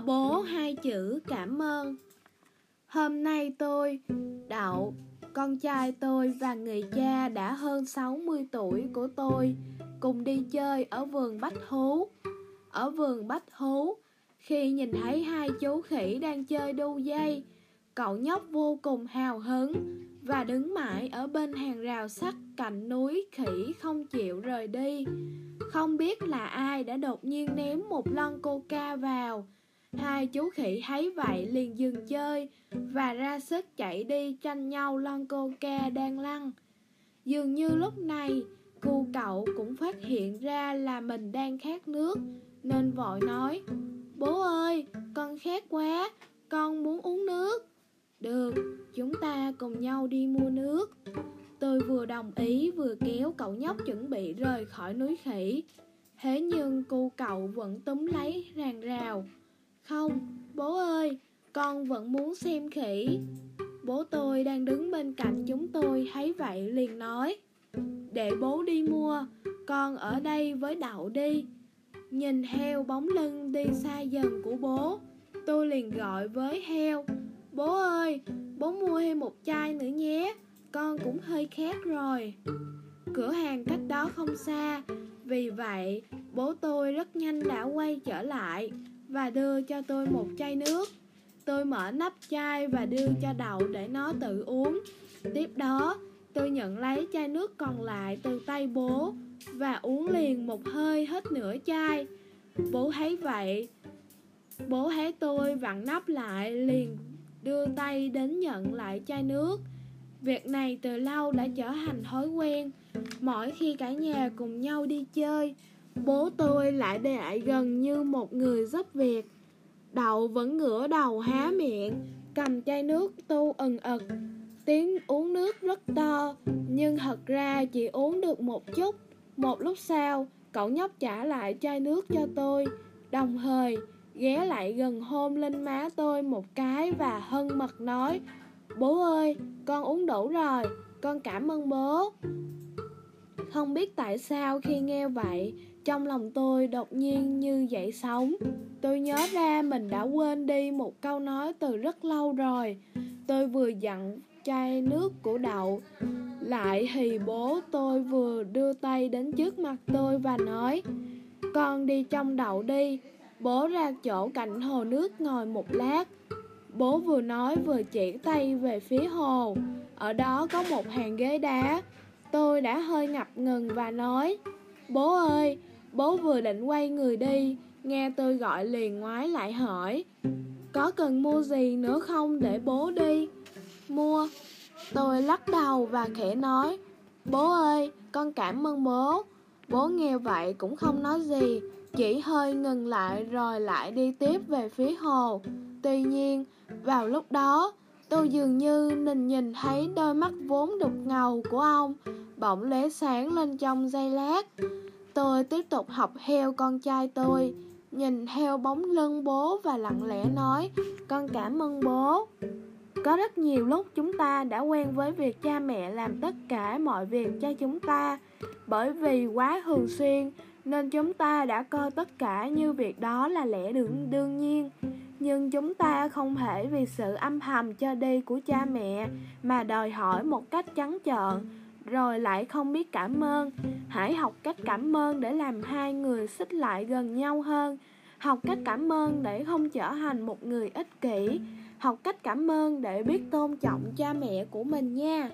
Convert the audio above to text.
bố hai chữ cảm ơn. Hôm nay tôi, Đậu, con trai tôi và người cha đã hơn 60 tuổi của tôi cùng đi chơi ở vườn Bách Thú. Ở vườn Bách Thú, khi nhìn thấy hai chú khỉ đang chơi đu dây, cậu nhóc vô cùng hào hứng và đứng mãi ở bên hàng rào sắt cạnh núi khỉ không chịu rời đi. Không biết là ai đã đột nhiên ném một lon coca vào. Hai chú khỉ thấy vậy liền dừng chơi và ra sức chạy đi tranh nhau lon ca đang lăn. Dường như lúc này, cu cậu cũng phát hiện ra là mình đang khát nước, nên vội nói, Bố ơi, con khát quá, con muốn uống nước. Được, chúng ta cùng nhau đi mua nước. Tôi vừa đồng ý vừa kéo cậu nhóc chuẩn bị rời khỏi núi khỉ. Thế nhưng cô cậu vẫn túm lấy ràng rà không, bố ơi, con vẫn muốn xem khỉ. Bố tôi đang đứng bên cạnh chúng tôi thấy vậy liền nói. Để bố đi mua, con ở đây với đậu đi. Nhìn heo bóng lưng đi xa dần của bố, tôi liền gọi với heo. Bố ơi, bố mua thêm một chai nữa nhé Con cũng hơi khát rồi Cửa hàng cách đó không xa Vì vậy, bố tôi rất nhanh đã quay trở lại và đưa cho tôi một chai nước Tôi mở nắp chai và đưa cho đậu để nó tự uống Tiếp đó, tôi nhận lấy chai nước còn lại từ tay bố Và uống liền một hơi hết nửa chai Bố thấy vậy Bố thấy tôi vặn nắp lại liền đưa tay đến nhận lại chai nước. Việc này từ lâu đã trở thành thói quen. Mỗi khi cả nhà cùng nhau đi chơi, bố tôi lại lại gần như một người giúp việc. Đậu vẫn ngửa đầu há miệng, cầm chai nước tu ừng ực. Tiếng uống nước rất to, nhưng thật ra chỉ uống được một chút. Một lúc sau, cậu nhóc trả lại chai nước cho tôi, đồng thời ghé lại gần hôn lên má tôi một cái và hân mật nói Bố ơi, con uống đủ rồi, con cảm ơn bố không biết tại sao khi nghe vậy, trong lòng tôi đột nhiên như dậy sóng. Tôi nhớ ra mình đã quên đi một câu nói từ rất lâu rồi. Tôi vừa dặn chai nước của đậu Lại thì bố tôi vừa đưa tay đến trước mặt tôi và nói Con đi trong đậu đi. Bố ra chỗ cạnh hồ nước ngồi một lát. Bố vừa nói vừa chỉ tay về phía hồ. Ở đó có một hàng ghế đá. Tôi đã hơi ngập ngừng và nói Bố ơi, bố vừa định quay người đi Nghe tôi gọi liền ngoái lại hỏi Có cần mua gì nữa không để bố đi? Mua. Tôi lắc đầu và khẽ nói Bố ơi, con cảm ơn bố. Bố nghe vậy cũng không nói gì chỉ hơi ngừng lại rồi lại đi tiếp về phía hồ. Tuy nhiên, vào lúc đó, tôi dường như nhìn nhìn thấy đôi mắt vốn đục ngầu của ông bỗng lóe sáng lên trong giây lát. Tôi tiếp tục học theo con trai tôi, nhìn theo bóng lưng bố và lặng lẽ nói, con cảm ơn bố. Có rất nhiều lúc chúng ta đã quen với việc cha mẹ làm tất cả mọi việc cho chúng ta, bởi vì quá thường xuyên nên chúng ta đã coi tất cả như việc đó là lẽ đương, đương nhiên. Nhưng chúng ta không thể vì sự âm thầm cho đi của cha mẹ mà đòi hỏi một cách trắng trợn. Rồi lại không biết cảm ơn. Hãy học cách cảm ơn để làm hai người xích lại gần nhau hơn. Học cách cảm ơn để không trở thành một người ích kỷ. Học cách cảm ơn để biết tôn trọng cha mẹ của mình nha.